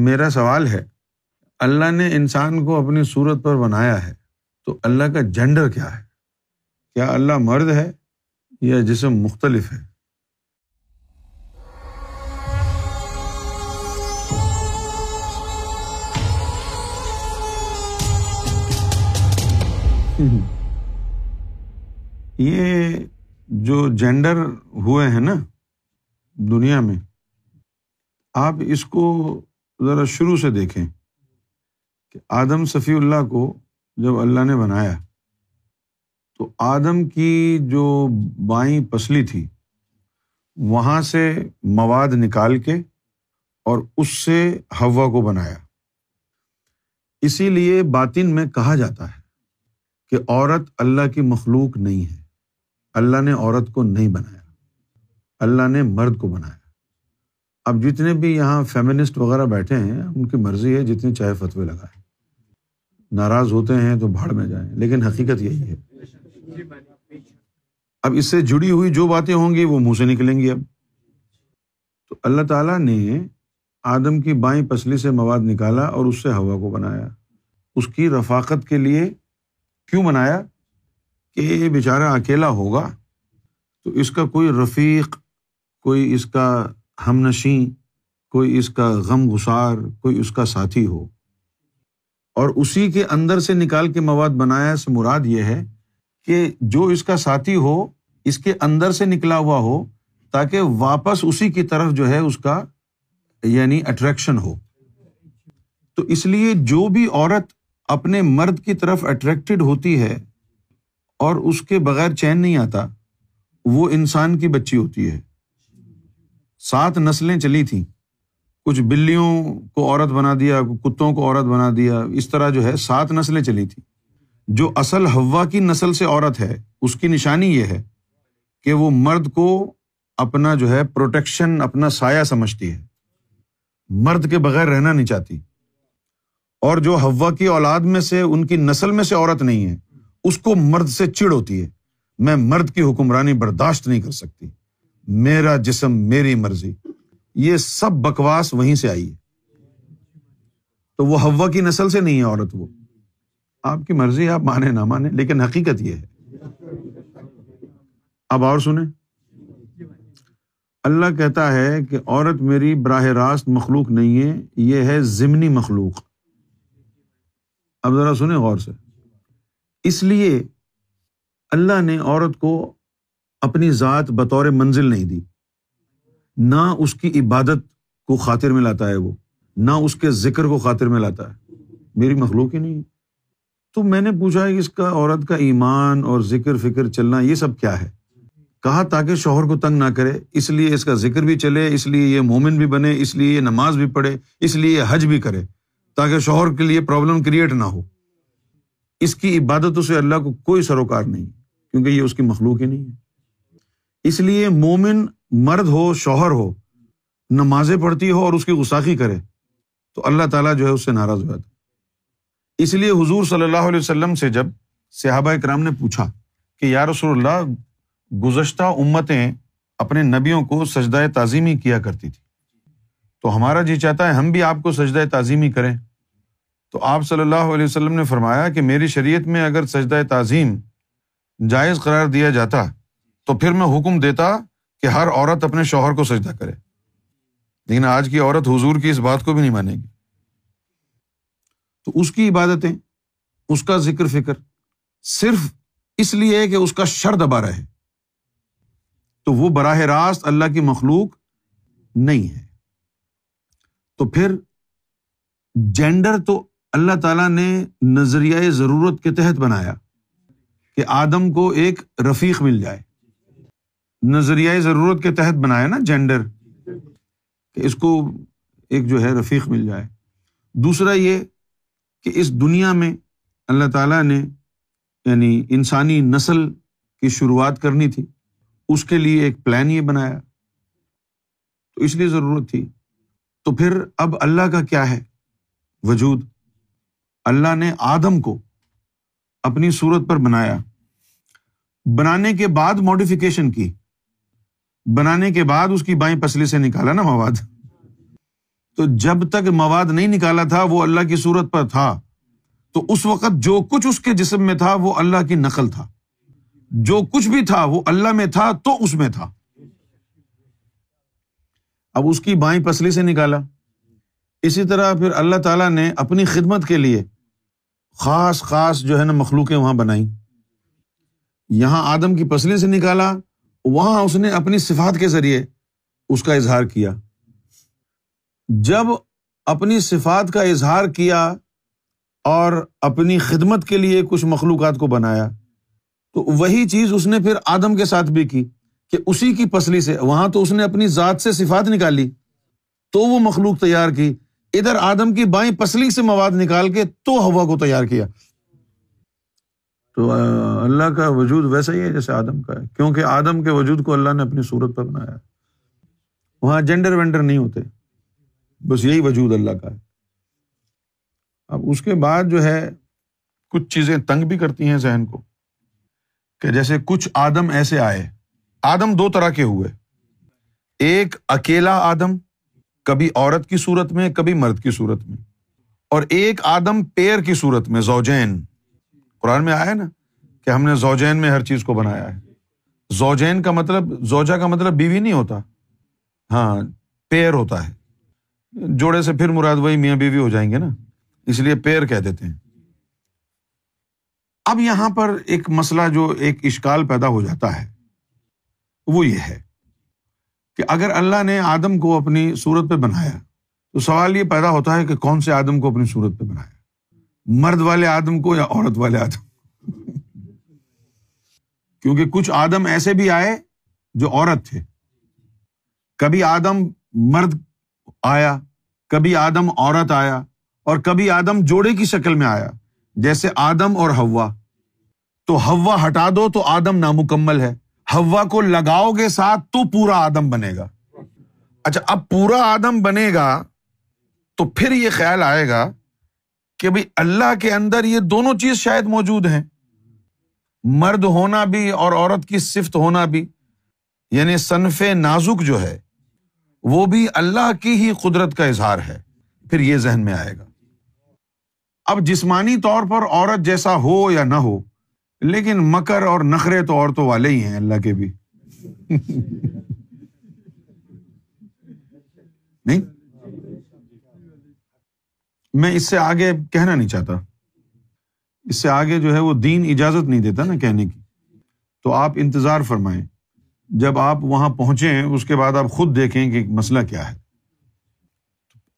میرا سوال ہے، اللہ نے انسان کو اپنی صورت پر بنایا ہے تو اللہ کا جینڈر کیا ہے؟ کیا اللہ مرد ہے یا جسم مختلف ہے؟ یہ جو جینڈر ہوئے ہیں نا دنیا میں، آپ اس کو ذرا شروع سے دیکھیں کہ آدم صفی اللہ کو جب اللہ نے بنایا، تو آدم کی جو بائیں پسلی تھی، وہاں سے مواد نکال کے اور اس سے ہوا کو بنایا۔ اسی لیے باطن میں کہا جاتا ہے کہ عورت اللہ کی مخلوق نہیں ہے۔ اللہ نے عورت کو نہیں بنایا۔ اللہ نے مرد کو بنایا۔ اب جتنے بھی یہاں فیمنسٹ وغیرہ بیٹھے ہیں، ان کی مرضی ہے جتنی چاہے فتوے لگائیں۔ ناراض ہوتے ہیں تو بھاڑ میں جائیں، لیکن حقیقت یہی ہے۔ اب اس سے جڑی ہوئی جو باتیں ہوں گی، وہ منہ سے نکلیں گی اب۔ تو اللہ تعالیٰ نے آدم کی بائیں پسلی سے مواد نکالا اور اس سے ہوا کو بنایا۔ اس کی رفاقت کے لیے کیوں بنایا؟ کہ یہ بیچارہ اکیلا ہوگا تو اس کا کوئی رفیق، کوئی اس کا ہم نشیں، کوئی اس کا غم گسار کوئی اس کا ساتھی ہو۔ اور اسی کے اندر سے نکال کے مواد بنایا سے مراد یہ ہے کہ جو اس کا ساتھی ہو، اس کے اندر سے نکلا ہوا ہو، تاکہ واپس اسی کی طرف جو ہے اس کا یعنی اٹریکشن ہو۔ تو اس لیے جو بھی عورت اپنے مرد کی طرف اٹریکٹیڈ ہوتی ہے اور اس کے بغیر چین نہیں آتا، وہ انسان کی بچی ہوتی ہے۔ سات نسلیں چلی تھیں۔ کچھ بلیوں کو عورت بنا دیا، کتوں کو عورت بنا دیا، اس طرح جو ہے سات نسلیں چلی تھیں۔ جو اصل ہوا کی نسل سے عورت ہے، اس کی نشانی یہ ہے کہ وہ مرد کو اپنا جو ہے پروٹیکشن، اپنا سایہ سمجھتی ہے۔ مرد کے بغیر رہنا نہیں چاہتی۔ اور جو ہوا کی اولاد میں سے، ان کی نسل میں سے عورت نہیں ہے، اس کو مرد سے چڑ ہوتی ہے۔ میں مرد کی حکمرانی برداشت نہیں کر سکتی۔ میرا جسم میری مرضی۔ یہ سب بکواس وہیں سے آئی ہے۔ تو وہ ہوا کی نسل سے نہیں ہے عورت وہ۔ آپ کی مرضی آپ مانے نہ مانے، لیکن حقیقت یہ ہے۔ اب اور سنیں۔ اللہ کہتا ہے کہ عورت میری براہ راست مخلوق نہیں ہے، یہ ہے ضمنی مخلوق۔ اب ذرا سنیں غور سے۔ اس لیے اللہ نے عورت کو اپنی ذات بطور منزل نہیں دی۔ نہ اس کی عبادت کو خاطر میں لاتا ہے وہ، نہ اس کے ذکر کو خاطر میں لاتا ہے۔ میری مخلوق ہی نہیں۔ تو میں نے پوچھا کہ اس کا عورت کا ایمان اور ذکر، فکر، چلنا یہ سب کیا ہے؟ کہا تاکہ شوہر کو تنگ نہ کرے، اس لیے اس کا ذکر بھی چلے، اس لیے یہ مومن بھی بنے، اس لیے یہ نماز بھی پڑھے، اس لیے یہ حج بھی کرے، تاکہ شوہر کے لیے پرابلم کریٹ نہ ہو۔ اس کی عبادتوں سے اللہ کو کوئی سروکار نہیں، کیونکہ یہ اس کی مخلوق ہی نہیں ہے۔ اس لیے مومن مرد ہو، شوہر ہو، نمازیں پڑھتی ہو اور اس کی غساخی کرے، تو اللہ تعالیٰ جو ہے اس سے ناراض ہو جاتا اس لیے حضور صلی اللہ علیہ وسلم سے جب صحابہ اکرام نے پوچھا کہ یا رسول اللہ، گزشتہ امتیں اپنے نبیوں کو سجدۂ تعظیمی کیا کرتی تھی تو ہمارا جی چاہتا ہے ہم بھی آپ کو سجدۂ تعظیمی کریں۔ تو آپ صلی اللہ علیہ وسلم نے فرمایا کہ میری شریعت میں اگر سجدہ تعظیم جائز قرار دیا جاتا تو پھر میں حکم دیتا کہ ہر عورت اپنے شوہر کو سجدہ کرے۔ لیکن آج کی عورت حضور کی اس بات کو بھی نہیں مانے گی۔ تو اس کی عبادتیں، اس کا ذکر فکر صرف اس لیے کہ اس کا شر دبا رہے۔ تو وہ براہ راست اللہ کی مخلوق نہیں ہے۔ تو پھر جینڈر تو اللہ تعالیٰ نے نظریۂ ضرورت کے تحت بنایا کہ آدم کو ایک رفیق مل جائے۔ نظریۂ ضرورت کے تحت بنایا نا جینڈر کہ اس کو ایک جو ہے رفیق مل جائے۔ دوسرا یہ کہ اس دنیا میں اللہ تعالیٰ نے یعنی انسانی نسل کی شروعات کرنی تھی، اس کے لیے ایک پلان یہ بنایا۔ تو اس لیے ضرورت تھی۔ تو پھر اب اللہ کا کیا ہے؟ وجود۔ اللہ نے آدم کو اپنی صورت پر بنایا۔ بنانے کے بعد ماڈیفکیشن کی۔ بنانے کے بعد اس کی بائیں پسلی سے نکالا نا مواد۔ تو جب تک مواد نہیں نکالا تھا، وہ اللہ کی صورت پر تھا۔ تو اس وقت جو کچھ اس کے جسم میں تھا، وہ اللہ کی نقل تھا۔ جو کچھ بھی تھا، وہ اللہ میں تھا تو اس میں تھا۔ اب اس کی بائیں پسلی سے نکالا۔ اسی طرح پھر اللہ تعالیٰ نے اپنی خدمت کے لیے خاص خاص جو ہے نا مخلوقیں وہاں بنائی۔ یہاں آدم کی پسلی سے نکالا۔ وہاں اس نے اپنی صفات کے ذریعے اس کا اظہار کیا۔ جب اپنی صفات کا اظہار کیا اور اپنی خدمت کے لیے کچھ مخلوقات کو بنایا، تو وہی چیز اس نے پھر آدم کے ساتھ بھی کی کہ اسی کی پسلی سے، وہاں تو اس نے اپنی ذات سے صفات نکالی۔ تو وہ مخلوق تیار کی۔ ادھر آدم کی بائیں پسلی سے مواد نکال کے تو ہوا کو تیار کیا۔ تو اللہ کا وجود ویسا ہی ہے جیسے آدم کا ہے، کیونکہ آدم کے وجود کو اللہ نے اپنی صورت پر بنایا وہاں جینڈر وینڈر نہیں ہوتے، بس یہی وجود اللہ کا ہے۔ اب اس کے بعد جو ہے، کچھ چیزیں تنگ بھی کرتی ہیں ذہن کو، کہ جیسے کچھ آدم ایسے آئے۔ آدم دو طرح کے ہوئے۔ ایک اکیلا آدم، کبھی عورت کی صورت میں، کبھی مرد کی صورت میں۔ اور ایک آدم پیر کی صورت میں، زوجین۔ قرآن میں آیا نا کہ ہم نے زوجین میں ہر چیز کو بنایا ہے۔ زوجین کا مطلب زوجا کا مطلب بیوی نہیں ہوتا۔ ہاں پیر ہوتا ہے۔ جوڑے سے پھر مراد وہی میاں بیوی ہو جائیں گے نا۔ اس لیے پیر کہہ دیتے ہیں۔ اب یہاں پر ایک مسئلہ جو ایک اشکال پیدا ہو جاتا ہے، وہ یہ ہے کہ اگر اللہ نے آدم کو اپنی صورت پہ بنایا، تو سوال یہ پیدا ہوتا ہے کہ کون سے آدم کو اپنی صورت پہ بنایا۔ مرد والے آدم کو یا عورت والے آدم کیونکہ کچھ آدم ایسے بھی آئے جو عورت تھے۔ کبھی آدم مرد آیا، کبھی آدم عورت آیا، اور کبھی آدم جوڑے کی شکل میں آیا، جیسے آدم اور ہوا تو ہوا ہٹا دو تو آدم نامکمل ہے۔ ہوا کو لگاؤ گے ساتھ تو پورا آدم بنے گا۔ اچھا اب پورا آدم بنے گا تو پھر یہ خیال آئے گا کہ بھائی اللہ کے اندر یہ دونوں چیز شاید موجود ہیں۔ مرد ہونا بھی اور عورت کی صفت ہونا بھی یعنی صنف نازک جو ہے، وہ بھی اللہ کی ہی قدرت کا اظہار ہے۔ پھر یہ ذہن میں آئے گا۔ اب جسمانی طور پر عورت جیسا ہو یا نہ ہو، لیکن مکر اور نخرے تو عورتوں والے ہی ہیں، اللہ کے بھی۔ نہیں؟ میں اس سے آگے کہنا نہیں چاہتا۔ اس سے آگے جو ہے وہ دین اجازت نہیں دیتا نا کہنے کی۔ تو آپ انتظار فرمائیں۔ جب آپ وہاں پہنچے اس کے بعد آپ خود دیکھیں کہ مسئلہ کیا ہے۔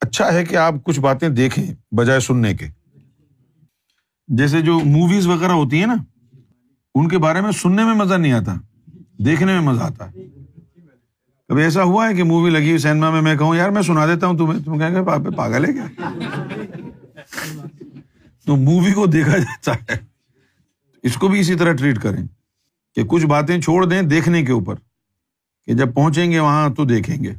اچھا ہے کہ آپ کچھ باتیں دیکھیں بجائے سننے کے۔ جیسے جو موویز وغیرہ ہوتی ہیں نا، ان کے بارے میں سننے میں مزہ نہیں آتا، دیکھنے میں مزہ آتا۔ ہے کبھی ایسا ہوا ہے کہ مووی لگی سینما میں میں کہوں، یار میں سنا دیتا ہوں تمہیں۔ تم کہیں گے، پاگل ہے کیا؟ تو مووی کو دیکھا جاتا ہے۔ اس کو بھی اسی طرح ٹریٹ کریں کہ کچھ باتیں چھوڑ دیں دیکھنے کے اوپر کہ جب پہنچیں گے وہاں تو دیکھیں گے۔